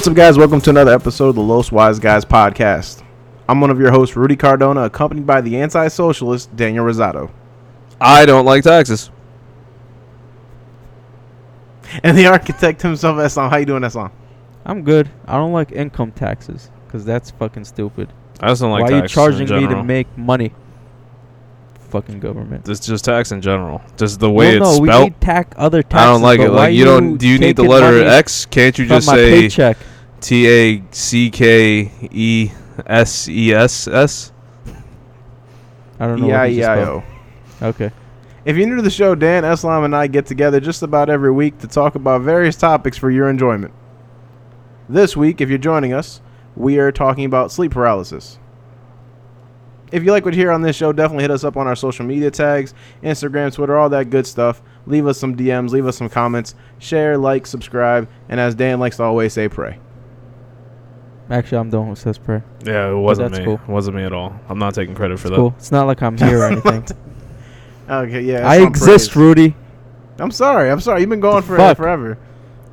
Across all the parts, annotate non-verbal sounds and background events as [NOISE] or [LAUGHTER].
What's up, guys? Welcome to another episode of the Los Wise Guys podcast. I'm one of your hosts, Rudy Cardona, accompanied by the anti-socialist Daniel Rosado, I don't like taxes. and the architect himself, Eslam. How you doing, Eslam? I'm good. I don't like income taxes because that's fucking stupid. I just don't like Why are you taxes charging in me to general. make money? Fucking government. It's just tax in general. Just the way well, it's no, we need tax other taxes. I don't like it. why Like you don't. Do you need the letter X? Can't you just say paycheck? T A C K E S E S S? I don't know. what he just Okay. If you're new to the show, Dan, Eslam, and I get together just about every week to talk about various topics for your enjoyment. This week, if you're joining us, we are talking about sleep paralysis. If you like what you hear on this show, definitely hit us up on our social media tags Instagram, Twitter, all that good stuff. Leave us some DMs, leave us some comments, share, like, subscribe, and as Dan likes to always say, pray. Actually, I'm done with says pray. Yeah, it wasn't that's me. cool. It wasn't me at all. I'm not taking credit for It's that. cool. It's not like I'm here or [LAUGHS] anything. Okay, yeah. I exist, prays. Rudy. I'm sorry. I'm sorry. You've been going for Fuck. forever.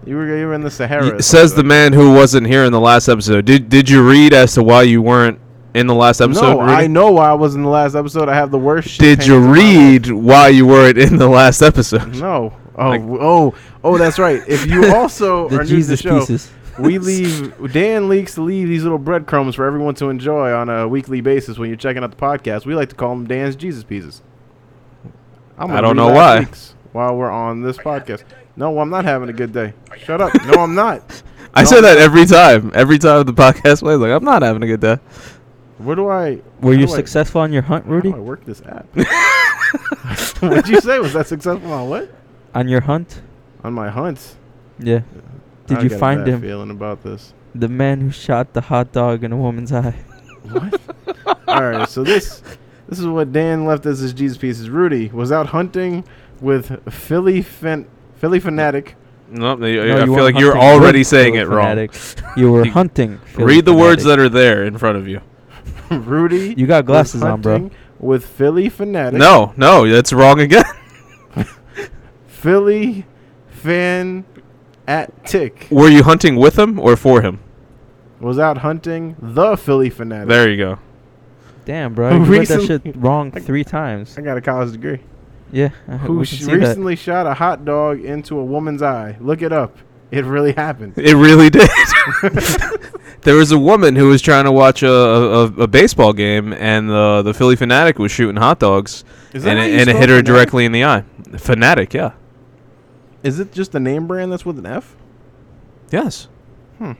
You were you were in the Sahara. Y- Says the man who wasn't here in the last episode. Did Did you read as to why you weren't in the last episode? no, Rudy? I know why I was in the last episode. I have the worst. shit Did you of my life. read why you weren't [LAUGHS] in the last episode? No. Oh, Like- oh, oh. That's right. If you [LAUGHS] also The are new to the Jesus show, pieces. we [LAUGHS] leave. Dan leaks to leave these little breadcrumbs for everyone to enjoy on a weekly basis when you're checking out the podcast. We like to call them Dan's Jesus pieces. I'm I don't know why. week's While we're on this podcast, no, I'm not having a good day. Shut up. No, I'm not. I No, say I'm that every time. Every time the podcast plays, like I'm not having a good day. Where do I? Were you do I- successful on your hunt, How Rudy? do I work this app? [LAUGHS] What'd you say? Was that successful on what? On your hunt? On my hunt. Yeah. Did I you got a find bad him? Feeling about this. The man who shot the hot dog in a woman's eye. What? All right, so this this is what Dan left as his Jesus pieces. Rudy was out hunting with Philly fan, Philly fanatic. Nope, I, No, I you feel like you're already saying Philly it wrong. You were [LAUGHS] hunting. Philly Read the words that are there in front of you. [LAUGHS] Rudy. You got glasses on, bro. With Philly fanatic. No, no, that's wrong again. [LAUGHS] Philly fan at tick Were you hunting with him or for him? was out hunting the Philly fanatic. There you go. Damn, bro. You read that shit wrong three times. I got a college degree. Yeah. Who we sh- can that. recently shot a hot dog into a woman's eye. Look it up. It really happened. It really did. [LAUGHS] there was a woman who was trying to watch a, a, a baseball game, and the the Philly fanatic was shooting hot dogs, Is that and how it, you and it spell hit her fanatic? directly in the eye. Fanatic, yeah, Is it just the name brand that's with an F? yes. Hmm.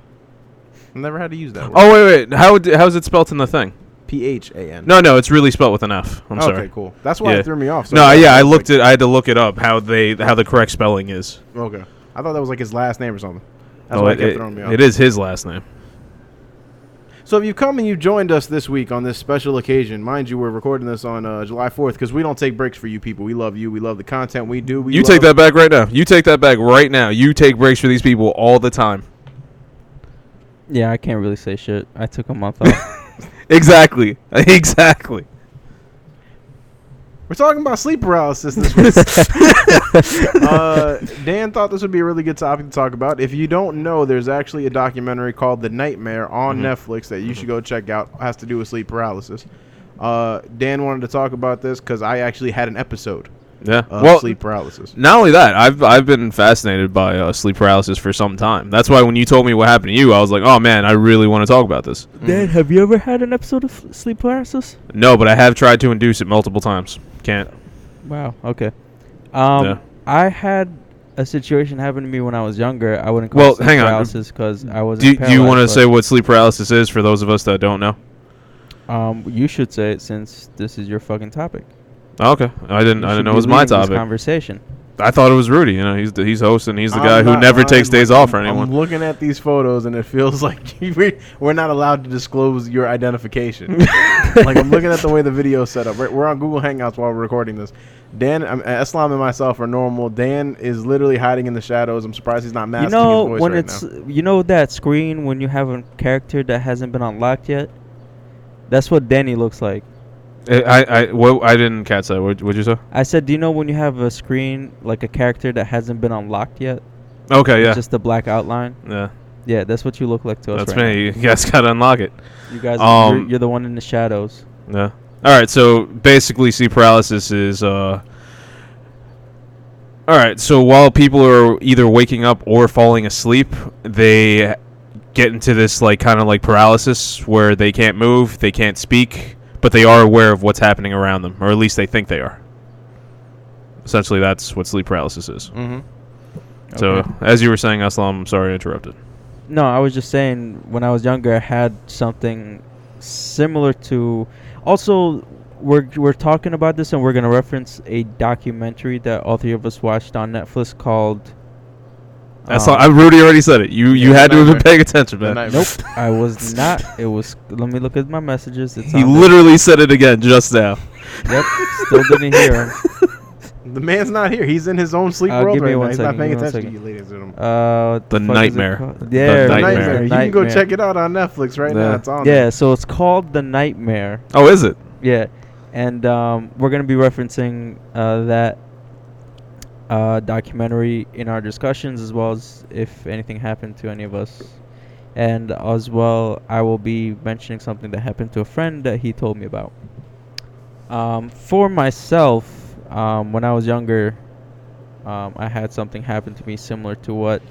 I've never had to use that. word. Oh wait, wait. How d- how's it spelt in the thing? P H A N. No, no, it's really spelt with an F. I'm okay, sorry. cool. That's why Yeah. it threw me off. So No, yeah, I looked at. I had to look it up how they how the correct spelling is. Okay, I thought that was like his last name or something. That's Oh, why it, it kept throwing me off. it is his last name. So if you've come and you've joined us this week on this special occasion, mind you, we're recording this on uh, July 4th because we don't take breaks for you people. We love you. We love the content we do. We you love- take that back right now. You take that back right now. You take breaks for these people all the time. Yeah, I can't really say shit. I took a month off. [LAUGHS] Exactly. [LAUGHS] Exactly. We're talking about sleep paralysis this week. [LAUGHS] [LAUGHS] uh, Dan thought this would be a really good topic to talk about. If you don't know, there's actually a documentary called The Nightmare on Mhm. Netflix that you should go check out. It has to do with sleep paralysis. Uh, Dan wanted to talk about this because I actually had an episode Yeah. of well, sleep paralysis. not only that, I've I've been fascinated by uh, sleep paralysis for some time. That's why when you told me what happened to you, I was like, oh man, I really want to talk about this. Dan, have you ever had an episode of sleep paralysis? No, but I have tried to induce it multiple times. Can't. Wow. Okay. Um, Yeah. I had a situation happen to me when I was younger. I wouldn't call Well, it sleep hang paralysis because I was. Do, do you want to say what sleep paralysis is for those of us that don't know? Um, you should say it since this is your fucking topic. Oh, okay, I didn't. You I didn't know it was my topic. Conversation. I thought it was Rudy. You know, he's the, he's hosting. He's the I'm guy who not never takes lying, days but off for I'm- anyone. I'm looking at these photos and it feels [LAUGHS] like [LAUGHS] we- we're not allowed to disclose your identification. [LAUGHS] like I'm looking at the way the video is set up. We're, we're on Google Hangouts while we're recording this. Dan, um, Islam, and myself are normal. Dan is literally hiding in the shadows. I'm surprised he's not masking You know his voice when right it's now. you know that screen when you have a character that hasn't been unlocked yet. That's what Danny looks like. I I I, what, I didn't catch that. What would you say? I said, do you know when you have a screen like a character that hasn't been unlocked yet? Okay, yeah, just a black outline. yeah. Yeah, that's what you look like to us. That's right me. You guys [LAUGHS] gotta unlock it. You guys, Um, you're, you're the one in the shadows. Yeah. All right. So basically, sleep paralysis is. uh All right. So while people are either waking up or falling asleep, they get into this like kind of like paralysis where they can't move, they can't speak, but they are aware of what's happening around them, or at least they think they are. Essentially, that's what sleep paralysis is. Mm-hmm. So, Okay. as you were saying, Aslam, I'm sorry I interrupted. No, I was just saying when I was younger, I had something similar to. Also, we're we're talking about this, and we're gonna reference a documentary that all three of us watched on Netflix called. That's um, all, I, Rudy already said it. You you Yeah, had to have been paying attention, man. Nope, [LAUGHS] I was not. It was. Let me look at my messages. It's He on there. literally said it again just now. Yep, still didn't hear him. [LAUGHS] The man's not here. He's in his own sleep Uh, world right now. one He's not paying give me one attention to second. you, ladies and gentlemen. Uh, what The fuck is it Nightmare. Yeah, The Nightmare. Nightmare. The You can go check it out on Netflix right Yeah. now. It's on. Yeah, so it's called The Nightmare. Oh, is it? Yeah, and um, we're gonna be referencing uh, that uh, documentary in our discussions, as well as if anything happened to any of us, and as well, I will be mentioning something that happened to a friend that he told me about. Um, for myself, um, when I was younger, um, I had something happen to me similar to what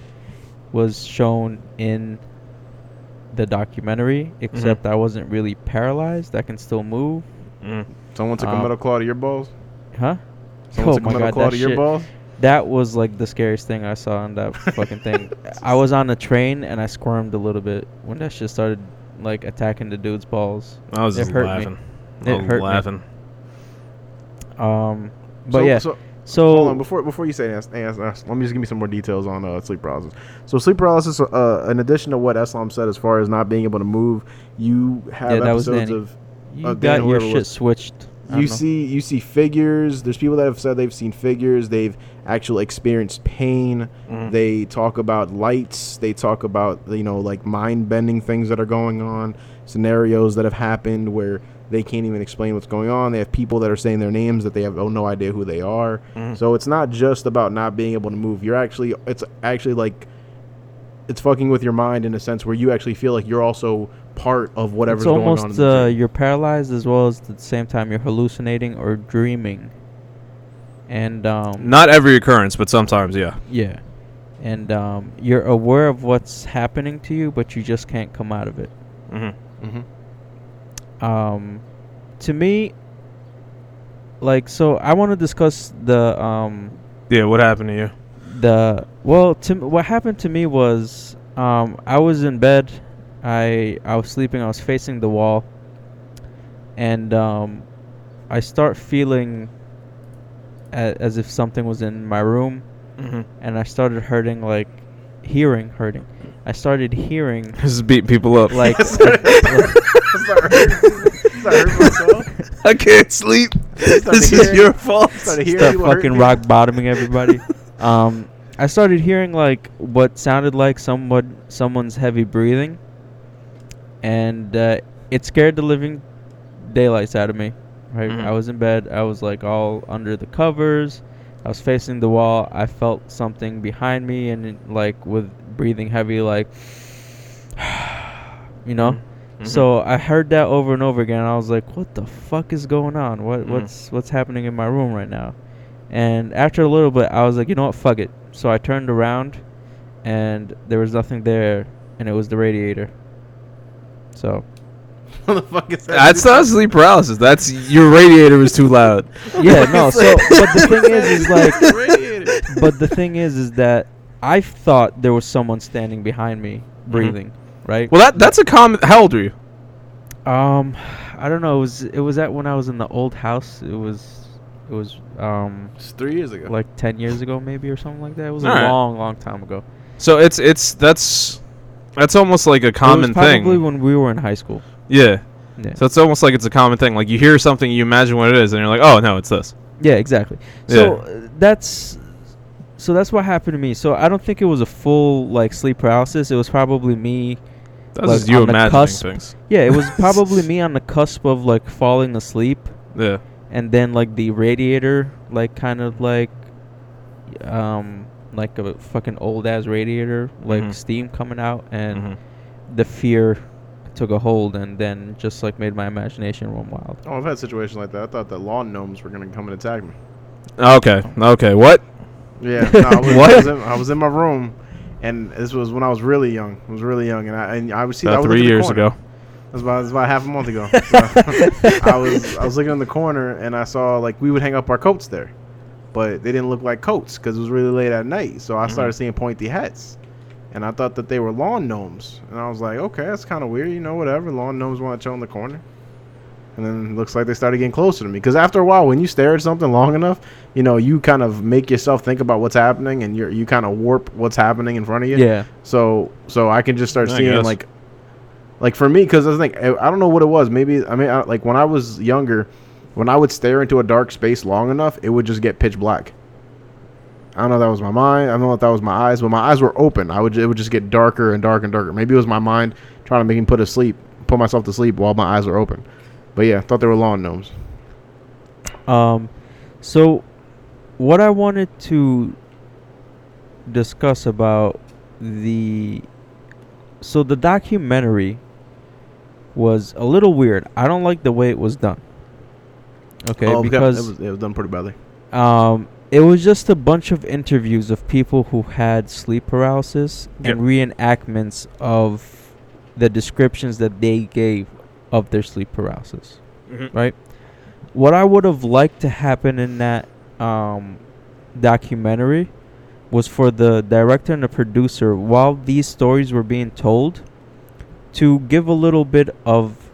was shown in the documentary, except I wasn't really paralyzed. I can still move. Mm. Someone took a Um, metal claw to your balls. Huh? Someone oh took a metal God, claw to your balls. That was like the scariest thing I saw on that [LAUGHS] fucking thing. I was on a train and I squirmed a little bit when that shit started like attacking the dude's balls. I was It just hurt me. It I was hurt me. Um, but so, yeah, So, so hold on before before you say that. ask- ask- let me just give me some more details on uh, sleep paralysis. So sleep paralysis, uh, in addition to what Islam said, as far as not being able to move, you have Yeah, that was episodes of you uh, got Dan, your shit was. switched. You know. see you see figures. There's people that have said they've seen figures. They've actually experienced pain. Mhm. They talk about lights. They talk about you know like mind bending things that are going on, scenarios that have happened where they can't even explain what's going on. They have people that are saying their names that they have oh, no idea who they are. Mhm. So it's not just about not being able to move. You're actually it's actually like it's fucking with your mind in a sense where you actually feel like you're also part of whatever's it's going on. almost uh, dream. you're paralyzed as well as at the same time you're hallucinating or dreaming. And um, Not every occurrence, but sometimes, yeah. yeah, and um, you're aware of what's happening to you, but you just can't come out of it. Mm-hmm. Mhm. um to me like so i want to discuss the um Yeah, what happened to you? the well to m- what happened to me was um i was in bed i i was sleeping i was facing the wall and um i start feeling a- as if something was in my room Mm-hmm. and i started hurting like hearing hurting i started hearing [LAUGHS] This is beating people up. like [LAUGHS] Start hurting- start hurting myself. [LAUGHS] I can't sleep. Started This is your fault. started start fucking rock bottoming everybody. um, I started hearing like what sounded like someone someone's heavy breathing, and uh, it scared the living daylights out of me. Right, Mhm. I was in bed. I was like all under the covers. I was facing the wall. I felt something behind me, and it, like with breathing heavy, like [SIGHS] you know. Mhm. So I heard that over and over again. I was like, "What the fuck is going on? What Mhm. what's what's happening in my room right now?" And after a little bit, I was like, "You know what? Fuck it." So I turned around, and there was nothing there, and it was the radiator. So [LAUGHS] What the fuck is that? That's not sleep paralysis. That's your radiator is too loud. [LAUGHS] yeah, no. So but the thing is, is like, [LAUGHS] Radiator. but the thing is, is that I thought there was someone standing behind me breathing, right? Well, that that's a common. How old are you? Um, I don't know. It was it was at when I was in the old house. It was It was um It's three years ago. like ten years ago, maybe or something like that. It was a Alright. long, long time ago. So it's it's that's that's almost like a common was probably thing. when we were in high school. yeah. Yeah. So it's almost like it's a common thing. Like you hear something, you imagine what it is, and you're like, oh no, it's this. Yeah, exactly. So uh, that's so that's what happened to me. So I don't think it was a full like sleep paralysis. It was probably me. That's Like, just you imagining cusp. things. Yeah, it was [LAUGHS] probably me on the cusp of like falling asleep, Yeah. and then like the radiator, like kind of like, um, like a fucking old ass radiator, like Mhm. steam coming out, and Mhm. the fear took a hold, and then just like made my imagination run wild. oh, I've had situations like that. I thought that lawn gnomes were gonna come and attack me. Okay. Okay. What? Yeah, [LAUGHS] no, I, was, What? I, was in, I was in my room, and this was when I was really young. I was really young, and I and I was see I About was three looking in the years ago. It was about, it was about half a month ago. [LAUGHS] So, I was I was looking in the corner, and I saw like we would hang up our coats there, but they didn't look like coats because it was really late at night. So I started Mhm. seeing pointy hats, and I thought that they were lawn gnomes, and I was like, okay, that's kind of weird, you know, whatever. Lawn gnomes want to chill in the corner. And then it looks like they started getting closer to me. Because after a while, when you stare at something long enough, you know, you kind of make yourself think about what's happening, and you you kind of warp what's happening in front of you. Yeah. So so I can just start I seeing guess. like, like for me, because I think I I don't know what it was. Maybe I mean I, like when I was younger, when I would stare into a dark space long enough, it would just get pitch black. I don't know if that was my mind. I don't know if that was my eyes. When my eyes were open, I would it would just get darker and darker and darker. Maybe it was my mind trying to make me put to sleep, put myself to sleep while my eyes were open. But yeah, I thought they were lawn gnomes. Um, so what I wanted to discuss about the so the documentary was a little weird. I don't like the way it was done. Okay, Oh, because it was, it was done pretty badly. um, it was just a bunch of interviews of people who had sleep paralysis and reenactments of the descriptions that they gave of their sleep paralysis. Mhm. Right? What I would have liked to happen in that um, documentary was for the director and the producer, while these stories were being told, to give a little bit of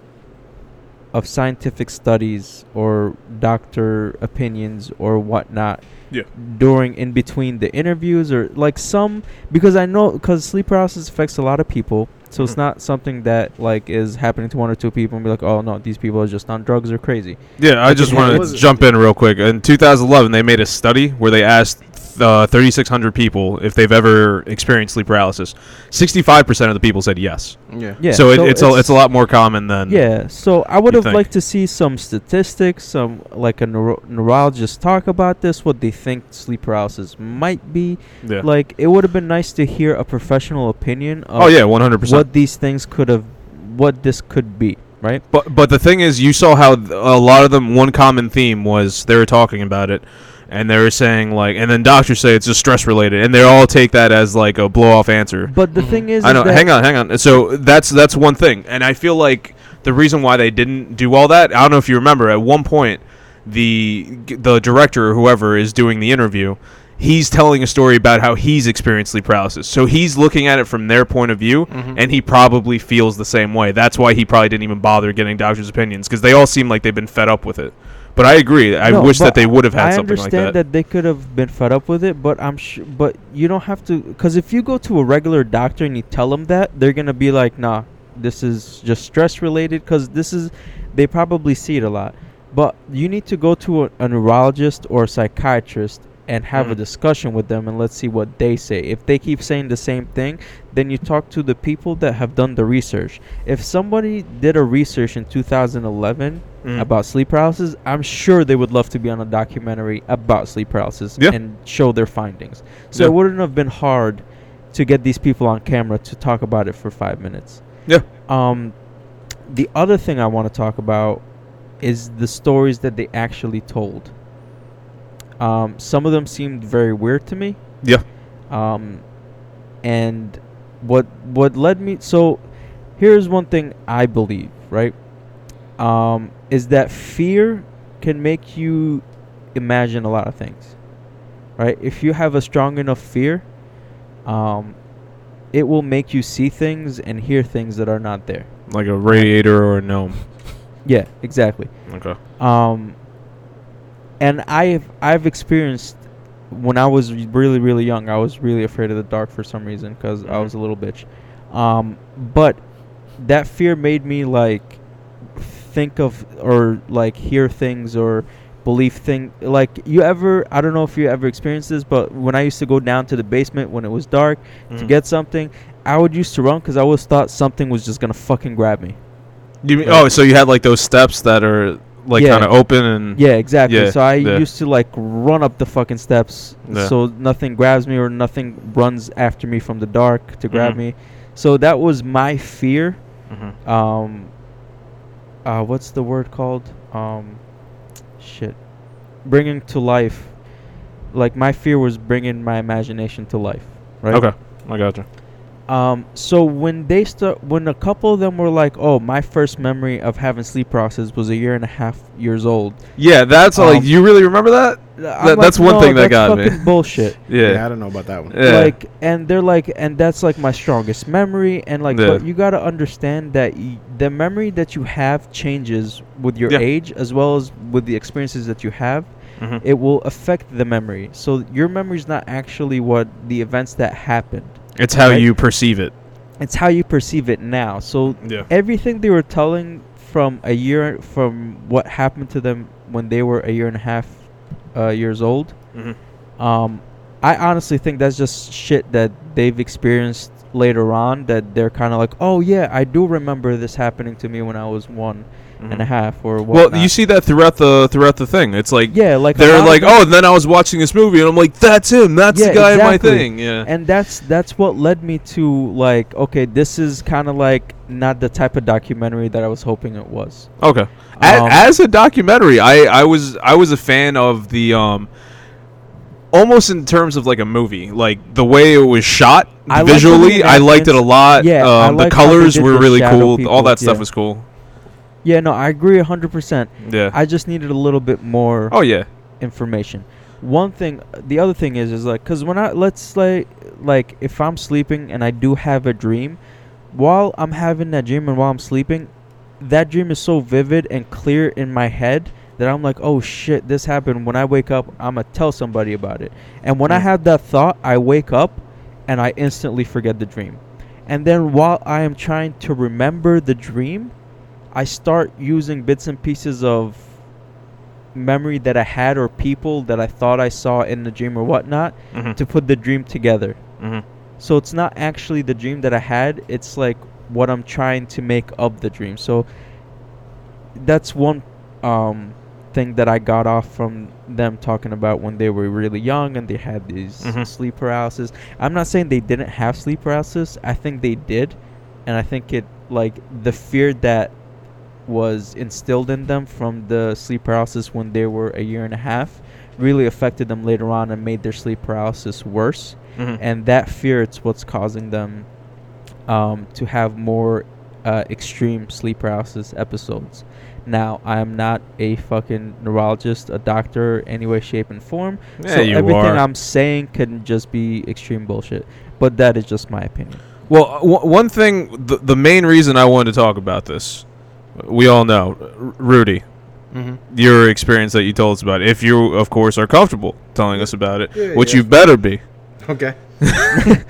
of scientific studies or doctor opinions or whatnot Yeah. during in between the interviews or like some because I know because sleep paralysis affects a lot of people so it's Mhm. not something that like is happening to one or two people and be like oh no these people are just on drugs or crazy Yeah, I just want to jump in real quick. In 2011, they made a study where they asked uh, 3,600 people if they've ever experienced sleep paralysis. 65% of the people said yes. Yeah. yeah so, it, it's, a, it's a lot more common than. Yeah, so I would have think? liked to see some statistics, some like a neuro- neurologist talk about this, what they think sleep paralysis might be. Yeah. Like, it would have been nice to hear a professional opinion of oh yeah, 100%. what these things could have, what this could be, right? But but the thing is, you saw how th- a lot of them. One common theme was they were talking about it, and they're saying like, and then doctors say it's just stress related, and they all take that as like a blow off answer. But the Mhm. thing is, I know. that Hang on, hang on. So that's that's one thing, and I feel like the reason why they didn't do all that. I don't know if you remember. At one point, the the director or whoever is doing the interview, he's telling a story about how he's experienced sleep paralysis. So he's looking at it from their point of view, Mhm. and he probably feels the same way. That's why he probably didn't even bother getting doctors' opinions because they all seem like they've been fed up with it. But I agree. I No, wish that they would have had I something like that. I understand that. they could have been fed up with it, but I'm sure. But you don't have to, because if you go to a regular doctor and you tell them that, they're gonna be like, "Nah, this is just stress related." Because this is, they probably see it a lot. But you need to go to a, a neurologist or a psychiatrist and have a Mhm. discussion with them, and let's see what they say. If they keep saying the same thing, then you talk to the people that have done the research. If somebody did a research in 2011 Mm. about sleep paralysis, I'm sure they would love to be on a documentary about sleep paralysis Yeah. and show their findings. So Yeah. it wouldn't have been hard to get these people on camera to talk about it for five minutes. Yeah. Um, the other thing I want to talk about is the stories that they actually told. Um, some of them seemed very weird to me. Yeah. Um, and what what led me so here's one thing I believe, right? Um, is that fear can make you imagine a lot of things, right? If you have a strong enough fear, um, it will make you see things and hear things that are not there. like a radiator or a gnome. Yeah, exactly. Okay. Um, and I've I've experienced when I was really really young. I was really afraid of the dark for some reason because I Mhm. was a little bitch. Um, but that fear made me like think of or like hear things or believe thing like you ever I don't know if you ever experienced this, but when I used to go down to the basement when it was dark to Mhm. get something, I would used to run because I always thought something was just gonna fucking grab me. You mean, Right. oh, so you had like those steps that are like Yeah. kind of open and Yeah, exactly. Yeah, so I yeah. used to like run up the fucking steps so nothing grabs me or nothing runs after me from the dark to grab Mhm. me. So that was my fear. Mhm. Um uh what's the word called? Um shit. Bringing to life. Like my fear was bringing my imagination to life, right? Okay, I gotcha. Um, so when they start, when a couple of them were like, "Oh, my first memory of having sleep paralysis was a year and a half years old," Yeah, that's like Um, you really remember that? I'm That- like, that's one "No, thing that got me." fucking Bullshit. [LAUGHS] Yeah. Yeah. I don't know about that one. Yeah. Like, and they're like, and that's like my strongest memory, and like, Yeah. but you gotta understand that y- the memory that you have changes with your Yeah. age as well as with the experiences that you have. Mhm. It will affect the memory. So your memory is not actually what the events that happened. It's how right? you perceive it. It's how you perceive it now. So Yeah. everything they were telling from a year from what happened to them when they were a year and a half uh, years old Mhm. um i honestly think that's just shit that they've experienced later on that they're kind of like oh yeah i do remember this happening to me when i was one and a half or Well, you see that throughout the throughout the thing. It's like yeah like they're like, oh, and then I was watching this movie, and I'm like, that's him. That's Yeah, the guy exactly. in my thing. Yeah. and that's that's what led me to like okay this is kind of like not the type of documentary that i was hoping it was Okay. Um, as a documentary, I, I was I was a fan of the um almost in terms of like a movie, like the way it was shot I liked visually. I liked it a lot. Yeah, um, the liked colors were the really cool. All that stuff yeah. was cool. Yeah no i agree 100% Yeah. i just needed a little bit more oh yeah. information. One thing, the other thing is, is like, cause when I let's say, like, if I'm sleeping and I do have a dream, while I'm having that dream and while I'm sleeping, that dream is so vivid and clear in my head that I'm like, oh shit, this happened. When I wake up, I'm gonna tell somebody about it. And when I Mm. have that thought, I wake up and I instantly forget the dream. And then while I am trying to remember the dream, I start using bits and pieces of memory that I had or people that I thought I saw in the dream or whatnot Mhm. to put the dream together. Mhm. So it's not actually the dream that I had, it's like what I'm trying to make of the dream. So that's one um, thing that I got off from them talking about when they were really young and they had these Mhm. sleep paralysis. I'm not saying they didn't have sleep paralysis, I think they did. And I think it, like, the fear that was instilled in them from the sleep paralysis when they were a year and a half really affected them later on and made their sleep paralysis worse. Mhm. and that fear it's what's causing them um, to have more uh, extreme sleep paralysis episodes. Now i am not a fucking neurologist a doctor any way shape and form. Yeah, so everything are. i'm saying can just be extreme bullshit. But that is just my opinion. Well, uh, w- one thing, the, the main reason I wanted to talk about this, we all know, R- Rudy, Mm-hmm. your experience that you told us about. If you, of course, are comfortable telling us about it, Yeah, which yeah. you better be. Okay. [LAUGHS]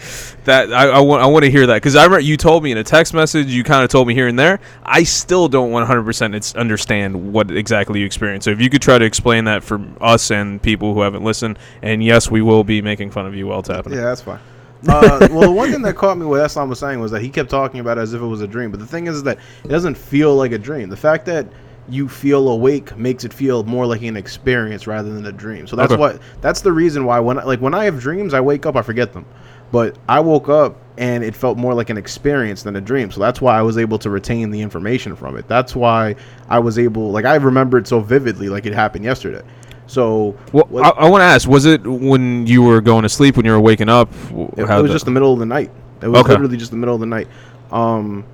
That I, I want I want to hear that because I remember you told me in a text message. You kind of told me here and there. I still don't 100 percent understand what exactly you experienced. So if you could try to explain that for us and people who haven't listened, and yes, we will be making fun of you while it's happening. Yeah, that's fine. Uh, [LAUGHS] well, the one thing that caught me what Islam was saying was that he kept talking about it as if it was a dream. But the thing is that it doesn't feel like a dream. The fact that you feel awake makes it feel more like an experience rather than a dream. So that's Okay. what that's the reason why when I- like when I have dreams, I wake up, I forget them. But I woke up and it felt more like an experience than a dream. So that's why I was able to retain the information from it. That's why I was able like I remember it so vividly like it happened yesterday. So Well, what- I, I want to ask: Was it when you were going to sleep, when you were waking up? It, it was just the middle of the night. It was Okay. literally just the middle of the night. Um,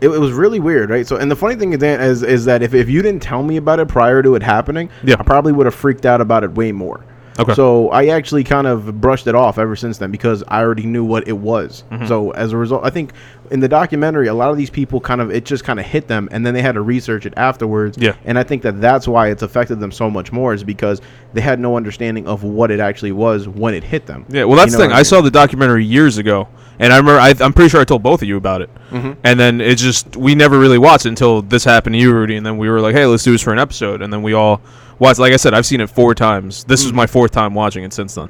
it, it was really weird, right? So, and the funny thing is, that- is, is that if, if you didn't tell me about it prior to it happening, Yeah. I probably would have freaked out about it way more. Okay. So I actually kind of brushed it off ever since then because I already knew what it was. Mhm. So as a result, I think in the documentary, a lot of these people kind of it just kind of hit them, and then they had to research it afterwards. Yeah. and I think that that's why it's affected them so much more is because they had no understanding of what it actually was when it hit them. Yeah, well, that's You the thing. I mean? saw the documentary years ago, and I remember. I, I'm pretty sure I told both of you about it. Mm-hmm. And then it just we never really watched it until this happened to you, Rudy. And then we were like, "Hey, let's do this for an episode." And then we all watched. Like I said, I've seen it four times. This Mm. was my fourth time watching it since then.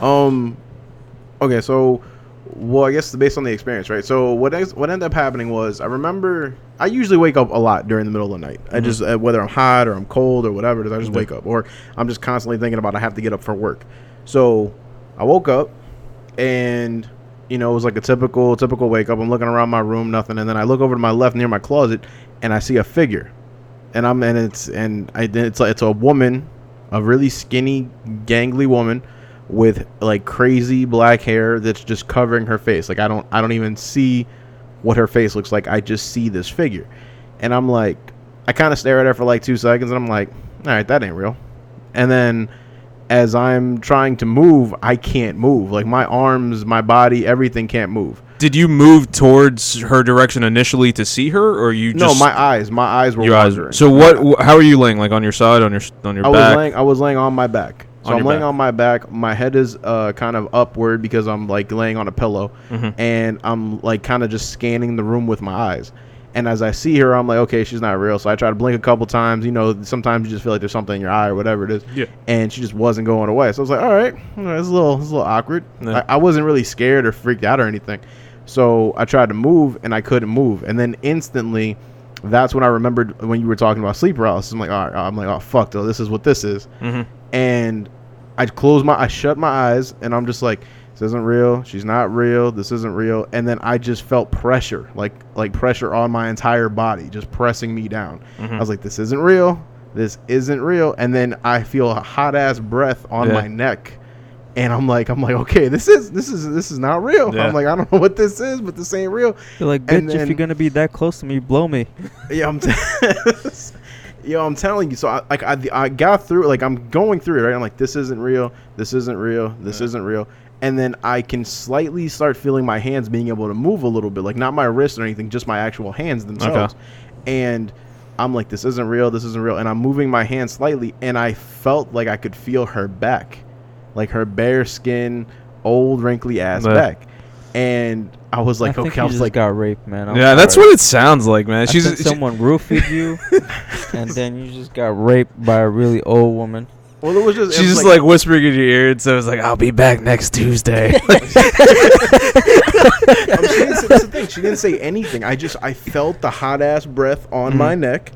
Um. Okay, so well, I guess based on the experience, right? So what ex- what ended up happening was I remember I usually wake up a lot during the middle of the night. I just uh, whether I'm hot or I'm cold or whatever is, I just Mhm. wake up, or I'm just constantly thinking about I have to get up for work. So I woke up, and you know it was like a typical typical wake up. I'm looking around my room, nothing, and then I look over to my left near my closet, and I see a figure, and I'm and it's and I it's like it's a woman, a really skinny, gangly woman with like crazy black hair that's just covering her face. Like I don't I don't even see what her face looks like. I just see this figure. And I'm like I kind of stare at her for like 2 seconds and I'm like, "All right, that ain't real." And then as I'm trying to move, I can't move. Like my arms, my body, everything can't move. Did you move towards her direction initially to see her, or you no, my eyes, my eyes were your eyes? wandering. So what? wh- How are you laying? Like on your side, on your on your I back? was laying I was laying on my back. So I'm laying back. on my back. My head is uh, kind of upward because I'm like laying on a pillow, Mhm. and I'm like kind of just scanning the room with my eyes. And as I see her, I'm like, okay, she's not real. So I try to blink a couple times. You know, sometimes you just feel like there's something in your eye or whatever it is. Yeah. And she just wasn't going away. So I was like, all right, it's a little, it's a little awkward. I, I wasn't really scared or freaked out or anything. So I tried to move and I couldn't move. And then instantly, that's when I remembered when you were talking about sleep paralysis. I'm like, all right, I'm like, oh fuck, though, this is what this is Mhm. and I close my I shut my eyes and I'm just like this isn't real she's not real this isn't real and then I just felt pressure like like pressure on my entire body just pressing me down Mm-hmm. I was like this isn't real this isn't real and then I feel a hot ass breath on Yeah. my neck and I'm like I'm like okay this is this is this is not real Yeah. I'm like I don't know what this is but this ain't real You're like, And bitch, if you're gonna be that close to me, blow me. [LAUGHS] yeah, I'm. T- [LAUGHS] Yo, I'm telling you. So, I, like, I, I got through. Like, I'm going through it. Right. I'm like, this isn't real. This isn't real. This isn't real. And then I can slightly start feeling my hands being able to move a little bit. Like, not my wrist or anything, just my actual hands themselves. Okay. And I'm like, this isn't real. This isn't real. And I'm moving my hand slightly, and I felt like I could feel her back, like her bare skin, old wrinkly ass Yeah. back. And I was like, I think okay. I was just like, got raped, man. I'm Yeah, that's sorry. what it sounds like, man. I She's think she- someone roofied you, [LAUGHS] and then you just got raped by a really old woman. well, it was just. she's was just like, whispering in your ear, and so it's like, "I'll be back next Tuesday." Um, she didn't say, that's the thing. She didn't say anything. I just I felt the hot ass breath on my neck,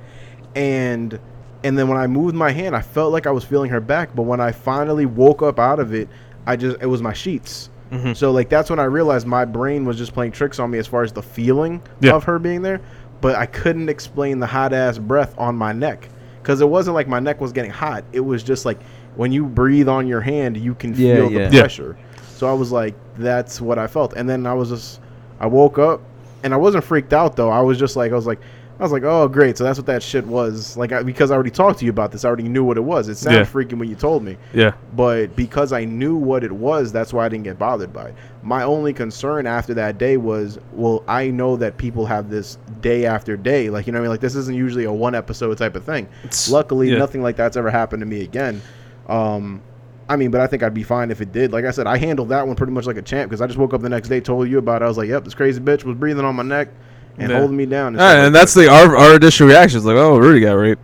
and and then when I moved my hand, I felt like I was feeling her back. But when I finally woke up out of it, I just it was my sheets. Mhm. So like that's when I realized my brain was just playing tricks on me as far as the feeling Yeah. of her being there, but I couldn't explain the hot ass breath on my neck because it wasn't like my neck was getting hot. It was just like when you breathe on your hand, you can Yeah, feel yeah. the Yeah. pressure. So I was like, that's what I felt. And then I was just, I woke up and I wasn't freaked out though. I was just like, I was like, I was like, oh great. So that's what that shit was. Like, I, because I already talked to you about this, I already knew what it was. It sounded Yeah. freaking when you told me, yeah, but because I knew what it was, that's why I didn't get bothered by it. My only concern after that day was, well, I know that people have this day after day. Like, you know what I mean? Like, this isn't usually a one episode type of thing. It's- Luckily, yeah. nothing like that's ever happened to me again. Um, I mean, but I think I'd be fine if it did. Like I said, I handled that one pretty much like a champ because I just woke up the next day, told you about it. I was like, yep, this crazy bitch was breathing on my neck and Yeah. holding me down. And, All right, and like that's the our, our initial reaction is like, "Oh, Rudy got raped."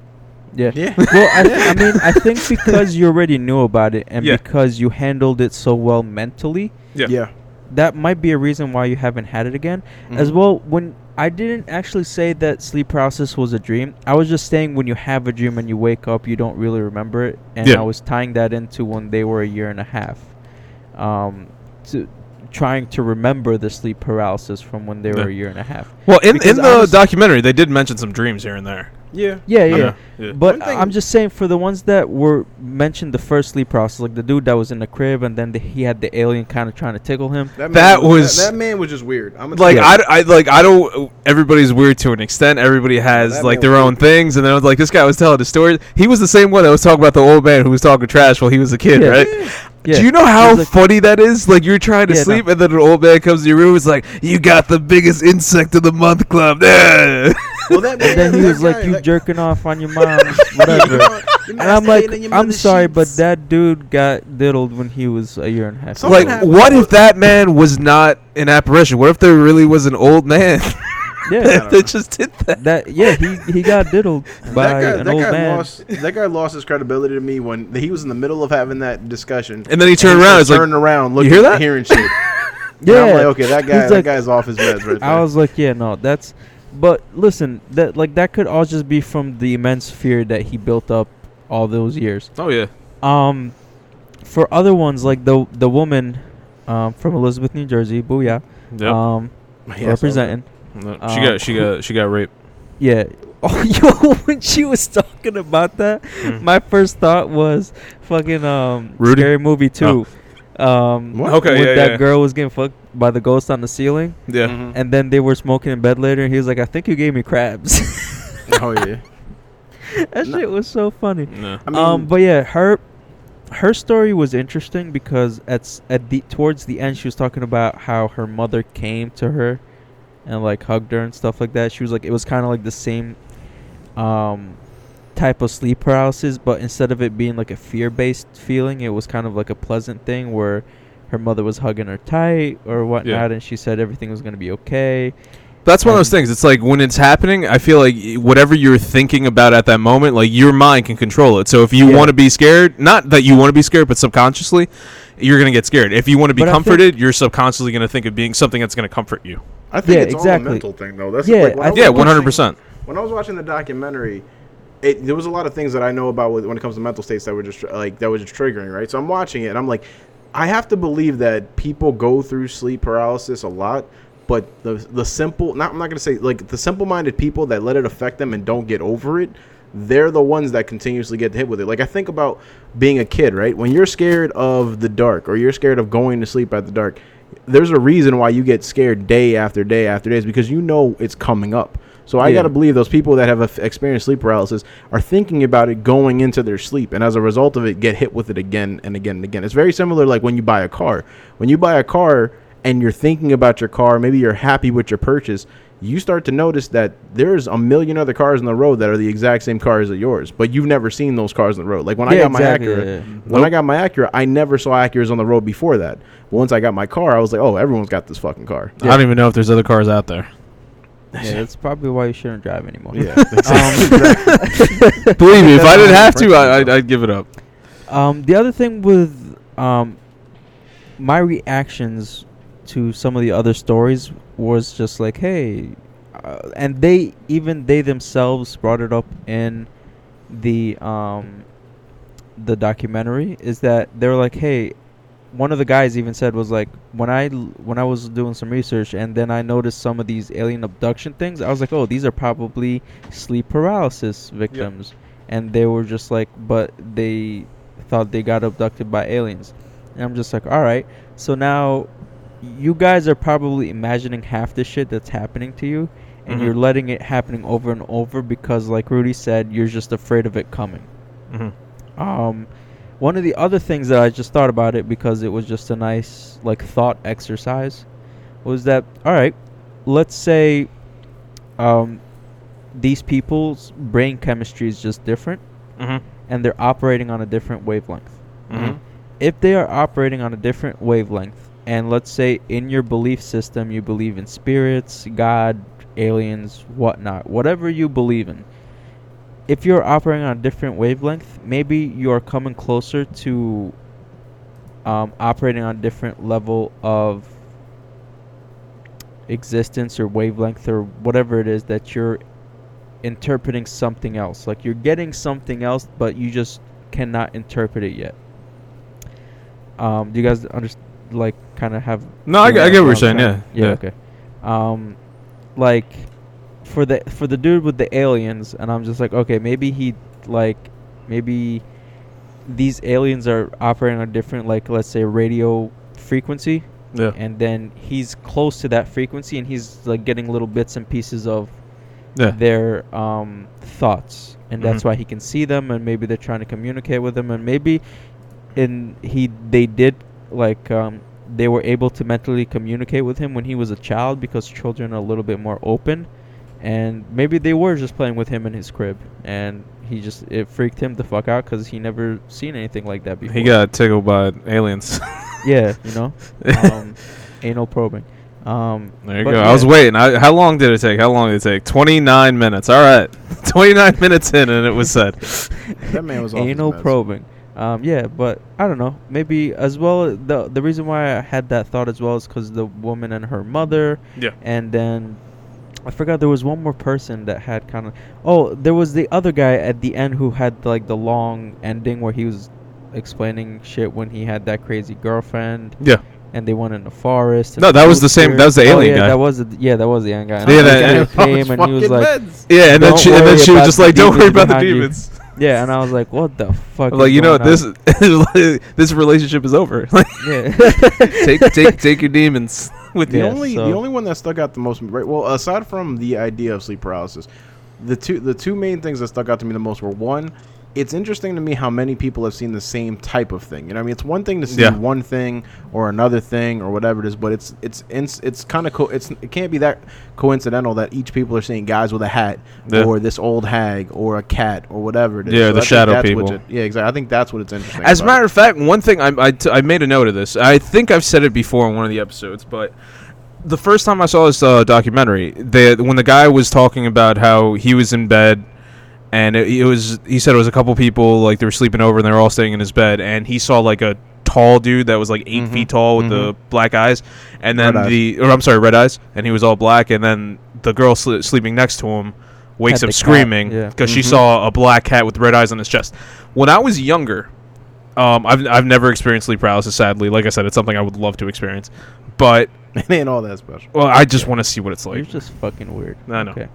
Yeah. Yeah. well, I, [LAUGHS] th- I mean, I think because you already knew about it and Yeah. because you handled it so well mentally, Yeah. yeah. that might be a reason why you haven't had it again. As Mhm. well, when I didn't actually say that sleep paralysis was a dream, I was just saying when you have a dream and you wake up, you don't really remember it, and Yeah. I was tying that into when they were a year and a half, um, to trying to remember the sleep paralysis from when they were Yeah. a year and a half. Well, in Because in the documentary, they did mention some dreams here and there. Yeah. Yeah, yeah. Yeah, yeah. But I'm just saying for the ones that were mentioned the first sleep process, like the dude that was in the crib and then the, he had the alien kind of trying to tickle him. That, That man, was- that, that man was just weird. I'm like tell I, you. d- I- like I don't. Everybody's weird to an extent. Everybody has that like their own creepy. things, and then I was like, this guy was telling the story. He was the same one that was talking about the old man who was talking trash while he was a kid, Yeah. right? Yeah. Do you know how like- funny that is? Like you're trying to Yeah, no. sleep, and then an old man comes to your room. It's like you got the biggest insect of the month club. [LAUGHS] Yeah. Well, that, And then he was like, "You jerking [LAUGHS] off on your mom, whatever." [LAUGHS] and I'm like, "I'm sorry, but that dude got diddled when he was a year and a half." Something like, happened what if that man was not an apparition? What if there really was an old man [LAUGHS] yeah, don't that just did that? that yeah, he he got diddled by that guy, an that old guy man. lost. That guy lost his credibility to me when he was in the middle of having that discussion. And then he turned and around. just It's like, turned around, looking, hear that? hearing shit. yeah, And I'm like, okay, that guy, He's that like- guy's off his meds right there. I was like, yeah, no, that's. But listen, that like that could all just be from the immense fear that he built up all those years. oh yeah. Um, for other ones like the the woman, um, from Elizabeth, New Jersey, booyah, Yep. um, [LAUGHS] Yeah, representing. No, she um, got she got she got raped. Yeah. [LAUGHS] Oh, yo, [LAUGHS] when she was talking about that, Mm. my first thought was fucking um Rudy? scary movie two. Um, Okay, when yeah, that yeah. girl was getting fucked by the ghost on the ceiling, Yeah. Mhm. and then they were smoking in bed later, and he was like, "I think you gave me crabs." [LAUGHS] oh yeah. [LAUGHS] that No. shit was so funny. No. I mean, um, but yeah, her her story was interesting because at at the towards the end, she was talking about how her mother came to her and like hugged her and stuff like that. She was like, it was kind of like the same um type of sleep paralysis, but instead of it being like a fear based feeling, it was kind of like a pleasant thing where her mother was hugging her tight or whatnot, and she said everything was gonna be okay. That's one of those things. It's like when it's happening, I feel like whatever you're thinking about at that moment, like your mind can control it. So if you Yeah. want to be scared, not that you want to be scared, but subconsciously, you're gonna get scared. If you want to be But comforted, you're subconsciously gonna think of being something that's gonna comfort you. I think Yeah, it's all exactly. a mental thing though. That's Yeah, like, when I was think- Yeah, watching- one hundred percent. when I was watching the documentary, it, there was a lot of things that I know about when it comes to mental states that were just like that was just triggering, right? So I'm watching it and I'm like, I have to believe that people go through sleep paralysis a lot, but the the simple, not I'm not gonna say like the simple-minded people that let it affect them and don't get over it. They're the ones that continuously get hit with it. Like I think about being a kid, right? When you're scared of the dark or you're scared of going to sleep at the dark, there's a reason why you get scared day after day after day is because you know it's coming up. So I Yeah. got to believe those people that have experienced sleep paralysis are thinking about it going into their sleep, and as a result of it, get hit with it again and again and again. It's very similar like when you buy a car. When you buy a car and you're thinking about your car, maybe you're happy with your purchase. You start to notice that there's a million other cars on the road that are the exact same cars as yours, but you've never seen those cars on the road. Like when I got exactly, my Acura, yeah. when I got my Acura, I never saw Acuras on the road before that. But once I got my car, I was like, oh, everyone's got this fucking car. I don't even know if there's other cars out there. Yeah, that's probably why you shouldn't drive anymore. Yeah, [LAUGHS] Um, [LAUGHS] Believe me, if I didn't have to, I, I'd, I'd give it up. Um, the other thing with um, my reactions to some of the other stories was just like, hey, uh, and they even they themselves brought it up in the um, the documentary is that they're like, hey, one of the guys even said was like when I when I was doing some research and then I noticed some of these alien abduction things, I was like, oh, these are probably sleep paralysis victims, and they were just like, but they thought they got abducted by aliens, and I'm just like, all right, so now you guys are probably imagining half the shit that's happening to you, and Mhm. you're letting it happening over and over because, like Rudy said, you're just afraid of it coming. Mm-hmm. Um, one of the other things that I just thought about it because it was just a nice like thought exercise was that all right, let's say um, these people's brain chemistry is just different Mm-hmm. and they're operating on a different wavelength. Mm-hmm. If they are operating on a different wavelength, and let's say in your belief system you believe in spirits, God, aliens, whatnot, whatever you believe in, if you're operating on a different wavelength, maybe you're coming closer to um, operating on a different level of existence or wavelength or whatever it is that you're interpreting something else. Like you're getting something else, but you just cannot interpret it yet. Um, do you guys understand? Like, kind of have No, I, get what you're saying. trying- Yeah. yeah, okay. Um, like, for the for the dude with the aliens, and I'm just like, okay, maybe he like maybe these aliens are operating on a different like let's say radio frequency, Yeah. and then he's close to that frequency, and he's like getting little bits and pieces of Yeah. their um, thoughts, and that's Mhm. why he can see them, and maybe they're trying to communicate with him, and maybe in he they did like um, they were able to mentally communicate with him when he was a child because children are a little bit more open, and maybe they were just playing with him in his crib, and he just it freaked him the fuck out because he never seen anything like that before. He got tickled by aliens. [LAUGHS] yeah, you know, [LAUGHS] um, anal probing. Um, There you but go. I was waiting. I, how long did it take? How long did it take? 29 minutes. All right. [LAUGHS] 29 minutes in, and it was said. That man was anal meds. probing. Um, yeah, but I don't know. Maybe as well. The the reason why I had that thought as well is because the woman and her mother, Yeah. and then I forgot there was one more person that had kind of. Oh, there was the other guy at the end who had like the long ending where he was explaining shit when he had that crazy girlfriend Yeah. and they went in the forest. and No, that was the same- that was the trees. Oh, alien yeah, guy. That was the, yeah, that was the alien guy. And Yeah, the that- guy yeah. came and he [LAUGHS] was like, Yeah, and then she and then she was just like, "Don't worry about the demons." [LAUGHS] yeah, and I was like, what the fuck? I'm is like, you know, going on?" this [LAUGHS] this relationship is over. [LAUGHS] Yeah. [LAUGHS] take take take your demons with The you. Yeah, only so- the only one that stuck out the most, right? Well, aside from the idea of sleep paralysis, the two the two main things that stuck out to me the most were one. It's interesting to me how many people have seen the same type of thing. You know, what I mean, it's one thing to see Yeah. one thing or another thing or whatever it is, but it's it's it's, it's kind of co- it's it can't be that coincidental that each people are seeing guys with a hat Yeah. or this old hag or a cat or whatever it is. Yeah, So the I shadow people. it- yeah, exactly. I think that's what it's interesting. As a matter of fact, one thing I, I, t- I made a note of this. I think I've said it before in one of the episodes, but the first time I saw this uh, documentary, the when the guy was talking about how he was in bed, and it, it was he said it was a couple people like they were sleeping over and they were all staying in his bed, and he saw like a tall dude that was like 8 Mhm, feet tall with the black eyes, and then Red eyes. the or I'm sorry, red eyes, and he was all black, and then the girl sl- sleeping next to him wakes up the cat, screaming yeah. because she saw a black cat with red eyes on his chest. When I was younger, um, I've I've never experienced sleep paralysis. Sadly, like I said, it's something I would love to experience, but [LAUGHS] it ain't all that special. well, I just want to see what it's You're just fucking weird. I know. Okay.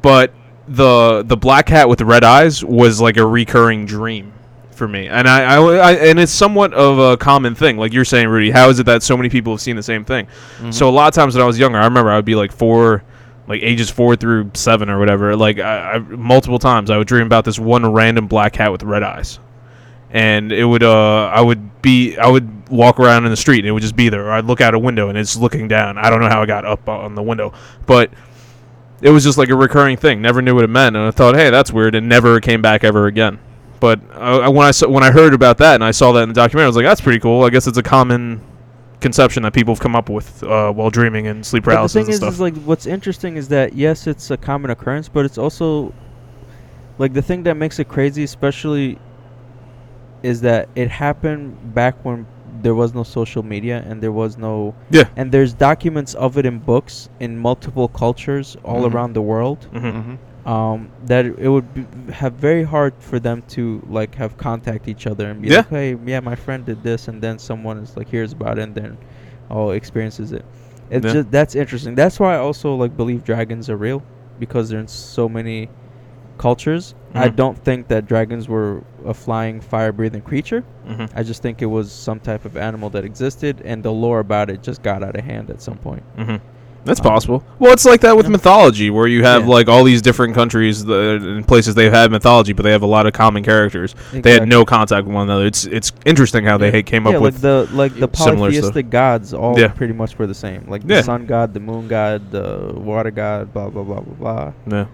But the the black cat with the red eyes was like a recurring dream for me, and I, I, I- and it's somewhat of a common thing. Like you're saying, Rudy, how is it that so many people have seen the same thing? So a lot of times when I was younger, I remember I would be like four. Like ages four through seven or whatever, like I, I multiple times I would dream about this one random black cat with red eyes, and it would uh I would be I would walk around in the street and it would just be there. Or I'd look out a window and it's looking down. I don't know how I got up on the window, but it was just like a recurring thing. Never knew what it meant, and I thought, hey, that's weird, and never came back ever again. But uh, when I saw, when I heard about that and I saw that in the documentary, I was like, that's pretty cool. I guess it's a common conception that people have come up with uh, while dreaming and sleep But the thing is, stuff. is, like, what's interesting is that yes, it's a common occurrence, but it's also like the thing that makes it crazy, especially, is that it happened back when there was no social media and there was no yeah. and there's documents of it in books in multiple cultures all Mhm. around the world. hmm Mm-hmm. Um, that it would be, have very hard for them to like have contact each other and be Yeah. like, hey, yeah, my friend did this, and then someone is like hears about it and then oh experiences it. It's Yeah. just that's interesting. That's why I also like believe dragons are real because they're so many cultures. I Mhm. don't think that dragons were a flying, fire-breathing creature. hmm I just think it was some type of animal that existed, and the lore about it just got out of hand at some point. hmm That's Um, possible. Well, it's like that with yeah. mythology, where you have Yeah. like all these different countries that, and places they've had mythology, but they have a lot of common characters. They had no contact with one another. It's it's interesting how they Yeah. ha- came yeah, up like with. the like the polytheistic gods all pretty much were the same. Like the sun god, the moon god, the water god, blah blah blah blah blah. yeah.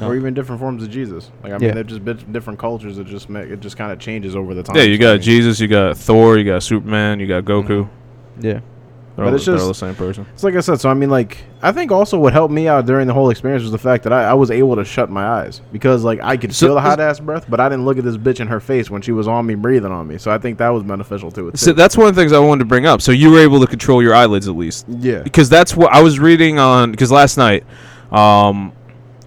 No. Or even different forms of Jesus. Like I mean, Yeah. they're just bit different cultures that just make it just kind of changes over the time. Yeah, you So, I got mean, Jesus, you got Thor, you got Superman, you got Goku. yeah. They're, But all, it's they're all just- the same person. It's like I said. So I mean, like I think also what helped me out during the whole experience was the fact that I, I was able to shut my eyes because like I could So- feel the hot ass breath, but I didn't look at this bitch in her face when she was on me breathing on me. So I think that was beneficial to it. So Too. that's one of the things I wanted to bring up. So you were able to control your eyelids at least, yeah. because that's what I was reading on. Because last night, um,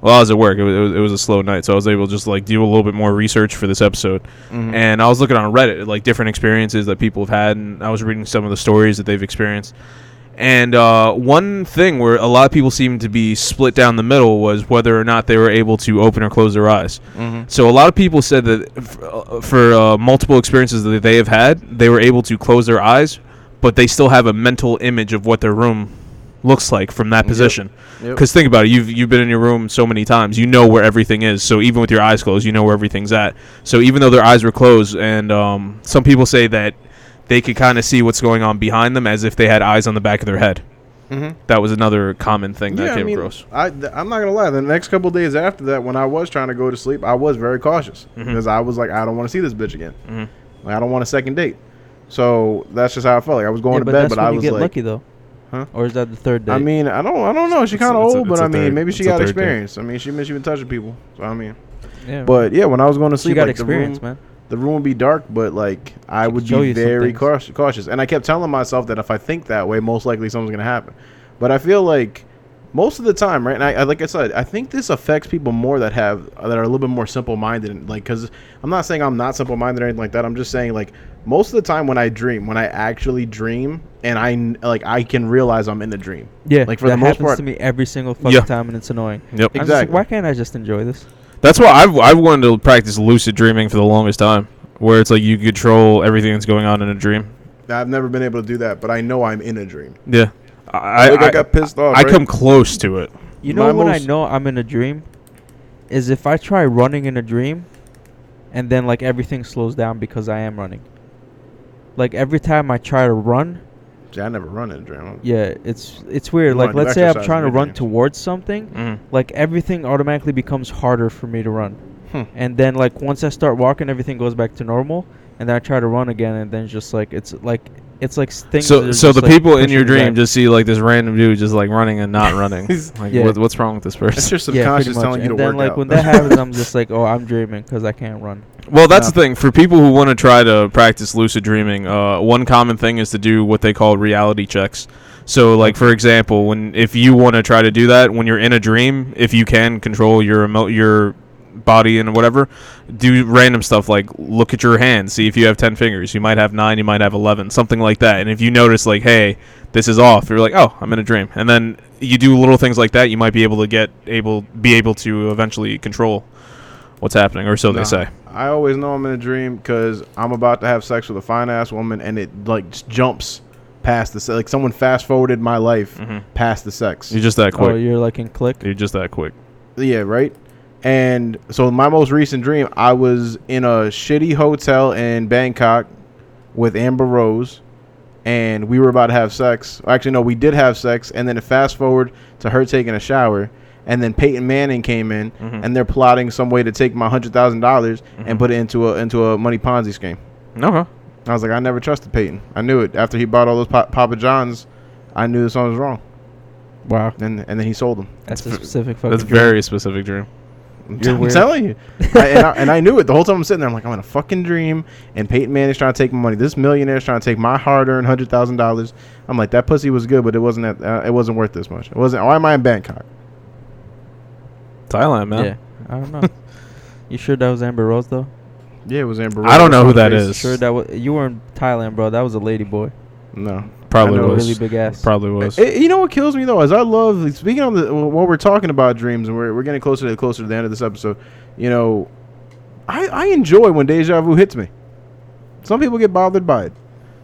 well, I was at work. It was, it was it was a slow night, so I was able to just like do a little bit more research for this episode. Mhm. and I was looking on Reddit, like different experiences that people have had, and I was reading some of the stories that they've experienced. And uh, one thing where a lot of people seem to be split down the middle was whether or not they were able to open or close their eyes. So a lot of people said that f- uh, for uh, multiple experiences that they have had, they were able to close their eyes, but they still have a mental image of what their room looks like from that position. Yep. Because think about it, you've you've been in your room so many times, you know where everything is. So even with your eyes closed, you know where everything's at. So even though their eyes were closed, and um, some people say that they could kind of see what's going on behind them as if they had eyes on the back of their head. Mhm. That was another common thing that Yeah, I came mean, across. I, th- I'm not gonna lie. The next couple days after that, when I was trying to go to sleep, I was very cautious because I was like, I don't want to see this bitch again. Mhm. Like, I don't want a second date. So that's just how I felt. Like I was going yeah, to but bed, but I you was get like, lucky though. Huh? Or is that the third day? I mean, I don't, I don't know. She kind of it's a- old, but I mean, third- maybe she got third date. experience. I mean, she she been touching people. So I mean, yeah, but yeah, when I was going to sleep, she got like experience, the room, man. the room would be dark, but like I She would be very cautious, cautious, and I kept telling myself that if I think that way, most likely something's gonna happen. But I feel like most of the time, right? And I, I like I said, I think this affects people more that have that are a little bit more simple minded. Like, because I'm not saying I'm not simple minded or anything like that. I'm just saying like most of the time when I dream, when I actually dream, and I like I can realize I'm in the dream. Yeah, like, for that the most happens part- to me every single fucking Yeah. time, and it's annoying. Yep. I'm just like, Exactly. why can't I just enjoy this? That's why I've I've wanted to practice lucid dreaming for the longest time, where it's like you control everything that's going on in a dream. I've never been able to do that, but I know I'm in a dream. Yeah, I Like, I, I, got pissed off. I right? come close to it. You know My when I know I'm in a dream is if I try running in a dream and then like everything slows down because I am running. Like every time I try to run, See, I never run in a dream. yeah, it's it's weird. You Like wanna let's say I'm trying to run dreams. towards something, Mm. like everything automatically becomes harder for me to run. Hmm. And then like once I start walking everything goes back to normal and then I try to run again and then just like it's like it's like s- things So so the like, people in your dream back. just see like this random dude just like running and not running. [LAUGHS] like Yeah. what, what's wrong with this It's person? your yeah, pretty subconscious much. telling you and to then work like out. when that [LAUGHS] happens I'm just like, "Oh, I'm dreaming cuz I can't run." Well, that's No. the thing. For people who want to try to practice lucid dreaming, uh, one common thing is to do what they call reality checks. So, like for example, when if you want to try to do that when you're in a dream, if you can control your emo- your body and whatever, do random stuff like look at your hands, see if you have ten fingers. You might have nine, you might have eleven, something like that. And if you notice like, hey, this is off, you're like, oh, I'm in a dream. And then you do little things like that, you might be able to get able be able to eventually control what's happening, or so Nah, they say. I always know I'm in a dream because I'm about to have sex with a fine ass woman, and it like just jumps past the se- like someone fast forwarded my life Mhm. past the sex. You're just that Oh, quick. you're like in click. You're just that quick. Yeah, right. And so my most recent dream, I was in a shitty hotel in Bangkok with Amber Rose, and we were about to have sex. Actually, no, we did have sex, and then it fast forward to her taking a shower, and then Peyton Manning came in, Mhm. and they're plotting some way to take my hundred thousand dollars Mhm. and put it into a into a money Ponzi scheme. Okay. I was like, I never trusted Peyton. I knew it after he bought all those pa- Papa Johns. I knew something was wrong, Wow. and and then he sold them. That's a v- specific fucking That's dream. very specific dream. I'm, You're I'm weird. telling you, I, and, I, and I knew it the whole time I'm sitting there. I'm like, I'm in a fucking dream, and Peyton Manning's trying to take my money. This millionaire is trying to take my hard-earned hundred thousand dollars. I'm like, that pussy was good, but it wasn't. That, uh, it wasn't worth this much. It wasn't. Why am I in Bangkok? Thailand, man. Yeah. I don't know. you sure that was Amber Rose though? Yeah, it was Amber. Rose. I don't know who that Rose. is. Sure that was you were in Thailand, bro. That was a lady boy. No, Probably I know, was. Really big ass. Probably was. Eh, you know what kills me though is I love speaking on the while we're talking about dreams and we're, we're getting closer to closer to the end of this episode. You know, I I enjoy when deja vu hits me. Some people get bothered by it.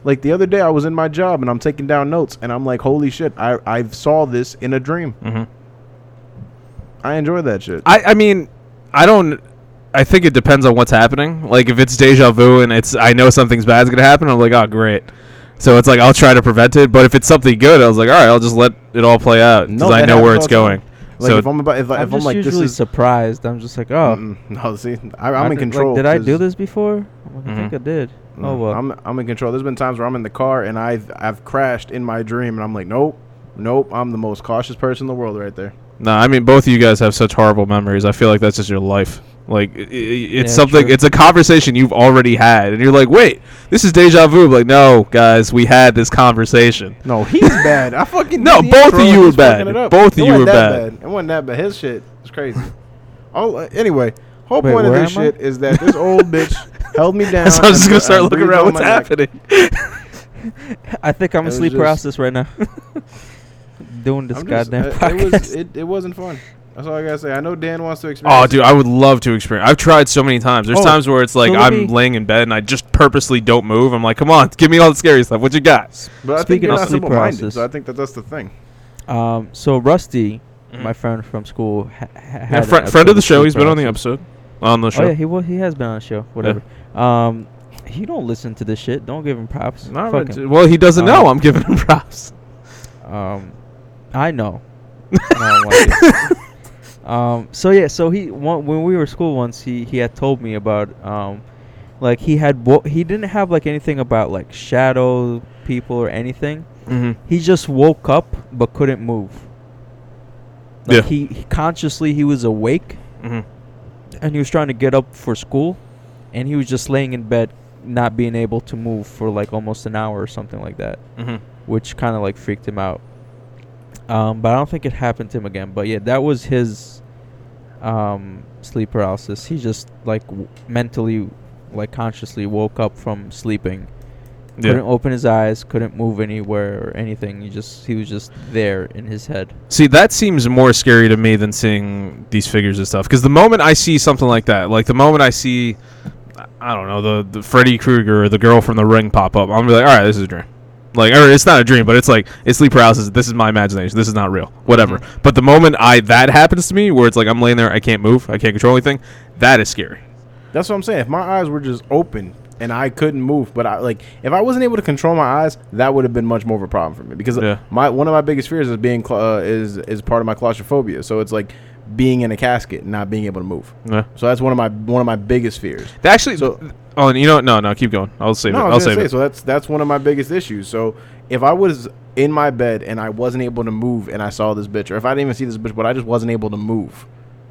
Like the other day, I was in my job and I'm taking down notes and I'm like, holy shit, I I saw this in a dream. hmm I enjoy that shit. I, I mean, I don't. I think it depends on what's happening. Like if it's deja vu and it's I know something's bad's gonna happen, I'm like, oh great. So it's like I'll try to prevent it. But if it's something good, I was like, all right, I'll just let it all play out because No, I that know where happens it's all the time. going. Like so if I'm about if, I- I'm if I'm just like this usually is surprised. I'm just like, oh, Mm-mm. no see I, I I'm in did- like, control. did I 'cause- do this before? I'm like, I think Mhm. I did. Oh No, well. I'm I'm in control. There's been times where I'm in the car and I've I've crashed in my dream and I'm like, nope, nope. I'm the most cautious person in the world right there. no, I mean both of you guys have such horrible memories. I feel like that's just your life. Like i- i- it's Yeah, something. true. It's a conversation you've already had, and you're like, wait, this is deja vu. I'm like, no, guys, we had this conversation. No, he's [LAUGHS] bad. I fucking No, both of you and were he's fucking bad. it up. Both of you wasn't were that bad. It wasn't that bad. His shit is crazy. [LAUGHS] Oh, uh, anyway, whole Wait, point of this am I? shit is that this old bitch [LAUGHS] held me down. so I'm just gonna start looking around what's happening. I think I'm It in sleep paralysis right now. Doing this I'm just- goddamn it, podcast. it was it, it wasn't fun. That's all I gotta say. I know Dan wants to experience. Oh, dude, I would love to experience. I've tried so many times. There's Oh, times where it's like so let I'm me- laying in bed and I just purposely don't move. I'm like, come on, give me all the scary stuff. What you got? But I think Speaking you're of not sleep simple-minded, paralysis. so I think that that's the thing. Um, so Rusty, Mhm. my friend from school, ha- ha- Yeah, had fri- an friend of the show. sleep He's been on the paralysis. episode. On the show. Oh yeah, he was. He has been on the show. Whatever. Um, he don't listen to this shit. Don't give him props. Not Fuck really- him. well, he doesn't know. Um, I'm giving him props. Um, I know. I don't like [LAUGHS] it. Um, so yeah, so he one, when we were school once, he he had told me about um, like he had wo- he didn't have like anything about like shadow people or anything. Mm-hmm. He just woke up but couldn't move. Like Yeah. he, he consciously he was awake Mm-hmm. and he was trying to get up for school, and he was just laying in bed, not being able to move for like almost an hour or something like that, Mm-hmm. which kind of like freaked him out. Um, but I don't think it happened to him again. But yeah, that was his um, sleep paralysis. He just like w- mentally, like consciously woke up from sleeping. Couldn't open his eyes, couldn't move anywhere or anything. He just he was just there in his head. See, that seems more scary to me than seeing these figures and stuff. Because the moment I see something like that, like the moment I see, I don't know, the, the Freddy Krueger or the girl from the ring pop up, I'm gonna be like, all right, this is a dream. Like, or it's not a dream, but it's like it's sleep paralysis. This is my imagination. This is not real. Whatever. But the moment I that happens to me, where it's like I'm laying there, I can't move, I can't control anything, that is scary. That's what I'm saying. If my eyes were just open and I couldn't move, but I like if I wasn't able to control my eyes, that would have been much more of a problem for me because Yeah. my one of my biggest fears is being uh, is is part of my claustrophobia. So it's like being in a casket, and not being able to move. Yeah. So that's one of my one of my biggest fears. Actually, So- oh, and you know, what? no, no, keep going. I'll save No, it. I'll save say it. so. That's that's one of my biggest issues. So if I was in my bed and I wasn't able to move, and I saw this bitch, or if I didn't even see this bitch, but I just wasn't able to move,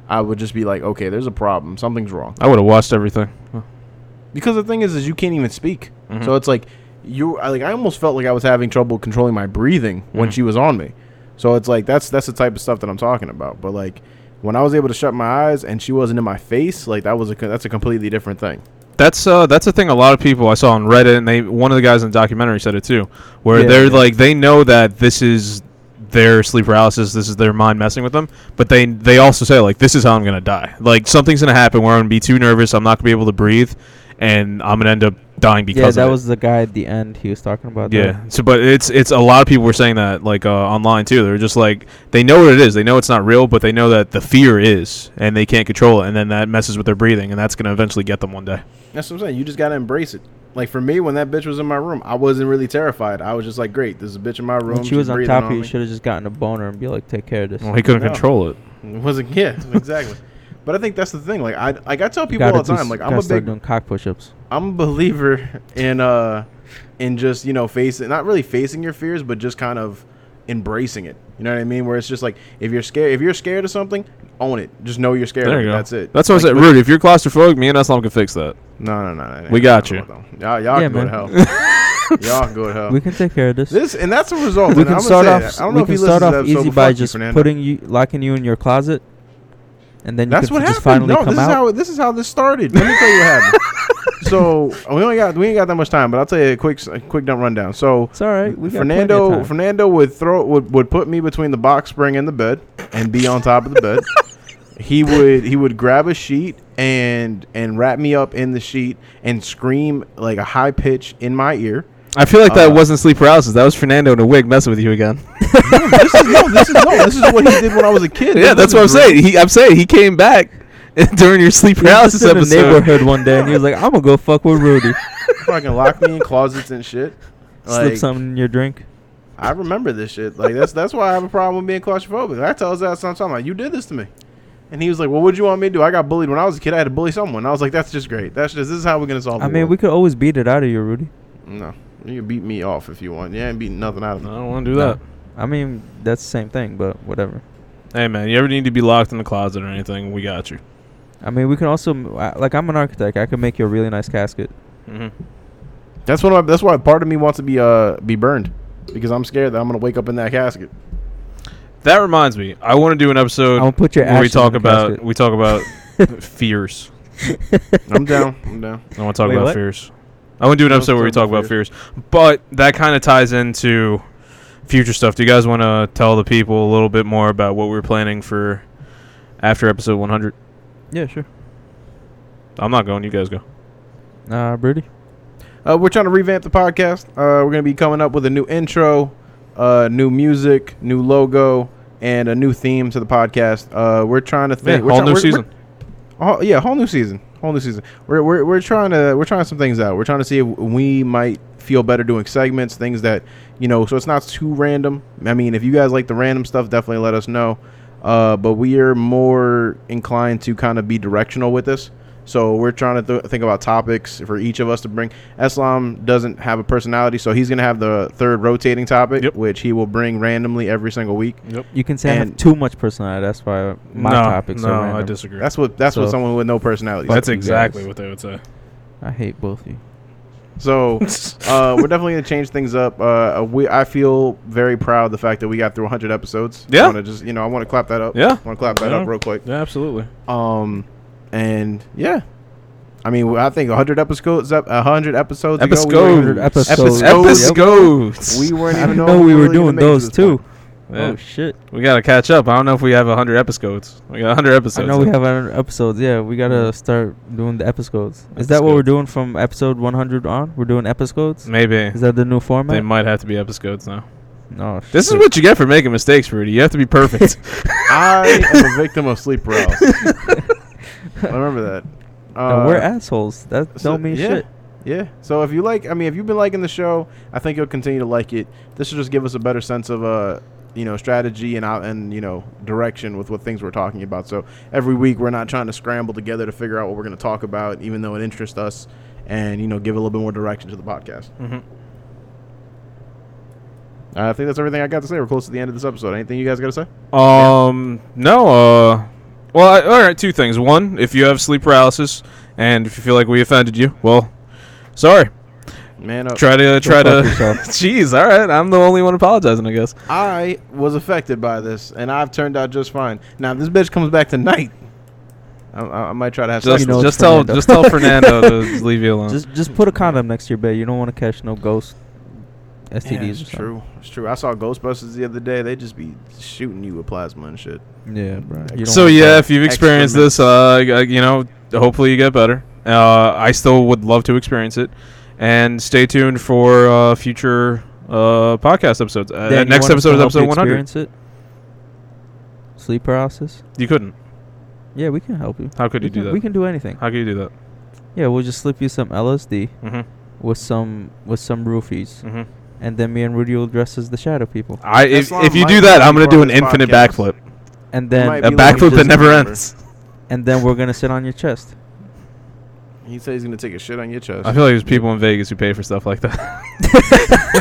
I would just be like, okay, there's a problem. Something's wrong. I would have watched everything. Because the thing is, is you can't even speak. Mhm. So it's like you, I, like I almost felt like I was having trouble controlling my breathing when Mhm. she was on me. So it's like that's that's the type of stuff that I'm talking about. But like when I was able to shut my eyes and she wasn't in my face, like that was a that's a completely different thing. That's uh that's a thing a lot of people I saw on Reddit and they one of the guys in the documentary said it too, where Yeah, they're yeah. like they know that this is their sleep paralysis, this is their mind messing with them, but they they also say like this is how I'm gonna die. Like something's gonna happen where I'm gonna be too nervous, I'm not gonna be able to breathe, and I'm gonna end up dying because yeah, of that it. was the guy at the end. He was talking about. that. Yeah. So, but it's it's a lot of people were saying that like uh, online too. They're just like they know what it is. They know it's not real, but they know that the fear is, and they can't control it, and then that messes with their breathing, and that's gonna eventually get them one day. That's what I'm saying. You just gotta embrace it. Like for me, when that bitch was in my room, I wasn't really terrified. I was just like, great, this is a bitch in my room. When she was on top of me. you should have just gotten a boner and be like, "Take care of this." Well, he couldn't No. control it. It wasn't [LAUGHS] yeah, exactly. But I think that's the thing. Like I like I tell people all the time. s- Like I'm gotta a start big doing cock push-ups. I'm a believer [LAUGHS] in uh in just you know facing not really facing your fears, but just kind of embracing it. You know what I mean? Where it's just like if you're scared, if you're scared of something, own it. Just know you're scared. There you it. go. That's it. That's what Like, I said. Rudy, if you're claustrophobic, me and Islam can fix that. No, no, no, no. We got no, you. no. Y'all, y'all Yeah, can go to hell. [LAUGHS] y'all can go to hell. We can take care of this. this and that's a result. we can I'm start off. I don't we know if can start off easy by just putting you, locking you in your closet, and then you That's what happened. finally No, this out. is how this is how this started. Let me tell you what happened. [LAUGHS] so we only got we ain't got that much time, but I'll tell you a quick a quick dump rundown. So it's all right. We got Fernando. Fernando would throw would, would put me between the box spring and the bed and be on top of the bed. [LAUGHS] he would he would grab a sheet and and wrap me up in the sheet and scream like a high pitch in my ear. I feel like that Uh, wasn't sleep paralysis. That was Fernando in a wig messing with you again. [LAUGHS] this is no, this is no, this is what he did when I was a kid. yeah, This that's what I'm wasn't saying. He, I'm saying he came back [LAUGHS] during your sleep He was paralysis just in the episode. neighborhood one day, and he was like, "I'm gonna go fuck with Rudy." [LAUGHS] fucking lock me in closets and shit. Slip Like, something in your drink. I remember this shit. Like that's that's why I have a problem with being claustrophobic. I tell his ass sometimes, like, you did this to me. And he was like, "Well, what'd you want me to do? I got bullied when I was a kid. I had to bully someone." I was like, "That's just great. That's just this is how we're gonna solve." It. I mean, world." we could always beat it out of you, Rudy. no, you can beat me off if you want. You ain't beating nothing out of me. I don't want to do that. I mean, that's the same thing, but whatever. Hey man, you ever need to be locked in the closet or anything? We got you. I mean, we can also uh, like I'm an architect. I can make you a really nice casket. Mm-hmm. That's what. I, that's why part of me wants to be uh be burned because I'm scared that I'm gonna wake up in that casket. That reminds me, I want to do an episode I'm gonna put your where we talk about casket. we talk about [LAUGHS] fears. I'm down. I'm down. I want to talk Wait, about what? fears. I wouldn't do an episode where we talk about fears, but that kind of ties into future stuff. Do you guys want to tell the people a little bit more about what we're planning for after episode 100? Yeah, sure. I'm not going. You guys go. Uh, Birdie. Uh, we're trying to revamp the podcast. Uh, we're gonna be coming up with a new intro, uh, new music, new logo, and a new theme to the podcast. Uh, we're trying to Yeah, think. we're whole try- new we're- season. we're- oh, yeah, whole new season. Whole new season. We're, we're we're trying to we're trying some things out. We're trying to see if we might feel better doing segments, things that you know, so it's not too random. I mean, if you guys like the random stuff, definitely let us know. Uh, but we are more inclined to kind of be directional with this. So we're trying to th- think about topics for each of us to bring. Islam doesn't have a personality, so he's gonna have the third rotating topic, Yep. which he will bring randomly every single week. Yep. You can say I have too much personality. That's why my no, topics no, are I disagree. That's what that's what someone with no personality. That's exactly what they would say. I hate both of you. So [LAUGHS] uh, we're definitely gonna change things up. Uh, we I feel very proud of the fact that we got through 100 episodes. Yeah. I wanna just you know I want to clap that up. Yeah. want to clap that Yeah. up real quick. Yeah, absolutely. Um, and yeah, I mean I think 100 episodes up 100 episodes. ago, we weren't- Episodes. Episodes. Episodes. We weren't even didn't know know we were really doing make it to those this too. Yeah. Oh shit! We gotta catch up. I don't know if we have 100 episodes. We got 100 episodes. I know we have 100 episodes. Yeah, we gotta start doing the episodes. Is that what we're doing from episode 100 on? We're doing episodes. Maybe Is that the new format? they might have to be episodes now. No. This is what you get for making mistakes, Rudy. You have to be perfect. [LAUGHS] I am a [LAUGHS] victim of sleep [LAUGHS] paralysis. I remember that. [LAUGHS] No, we're Uh, assholes. That so- don't mean yeah. shit. Yeah. So if you like, I mean, if you've been liking the show, I think you'll continue to like it. This will just give us a better sense of uh, you know, strategy and out and you know, direction with what things we're talking about. So every week we're not trying to scramble together to figure out what we're going to talk about, even though it interests us, and you know, give a little bit more direction to the podcast. Mhm. I think that's everything I got to say. We're close to the end of this episode. Anything you guys got to say? Um, no. Uh, well, I, all right. Two things. One, if you have sleep paralysis, and if you feel like we offended you, well, sorry. Man, uh, Try to try to. [LAUGHS] Jeez. All right. I'm the only one apologizing, I guess. I was affected by this, and I've turned out just fine. Now, if this bitch comes back tonight, I, I, I might try to have Just sex. You know just tell Fernando. just tell [LAUGHS] Fernando to leave you alone. Just just put a condom next to your bed. You don't want to catch no ghost STDs. Yeah, it's something. true. It's true. I saw Ghostbusters the other day. They just be shooting you with plasma and shit. Yeah, bro. So yeah, if you've experienced this, uh, you know, hopefully you get better. Uh, I still would love to experience it, and stay tuned for uh, future uh, podcast episodes. Uh, next want us to episode is episode 100. experience it? Sleep paralysis. You couldn't. Yeah, we can help you. How could we you do can, that? We can do anything. How could you do that? Yeah, we'll just slip you some LSD Mm-hmm. with some with some roofies, Mm-hmm. And then me and Rudy will dress as the shadow people, I if, Islam if you do that, I'm gonna do an infinite podcast. backflip, and might then a be like backflip that just never remember. ends. and then we're gonna sit on your chest. He said he's gonna take a shit on your chest. I feel like there's people in Vegas who pay for stuff like that. [LAUGHS]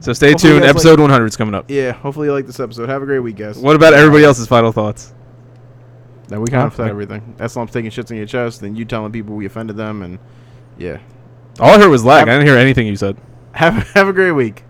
so stay Hopefully tuned. guys Episode 100 is coming up. yeah. Hopefully you like this episode. Have a great week, guys. What about everybody else's final thoughts? That we kind of said everything. That's I'm taking shits on your chest, and you telling people we offended them, and yeah. All I heard was lag. Have- I didn't hear anything you said. Have have a great week.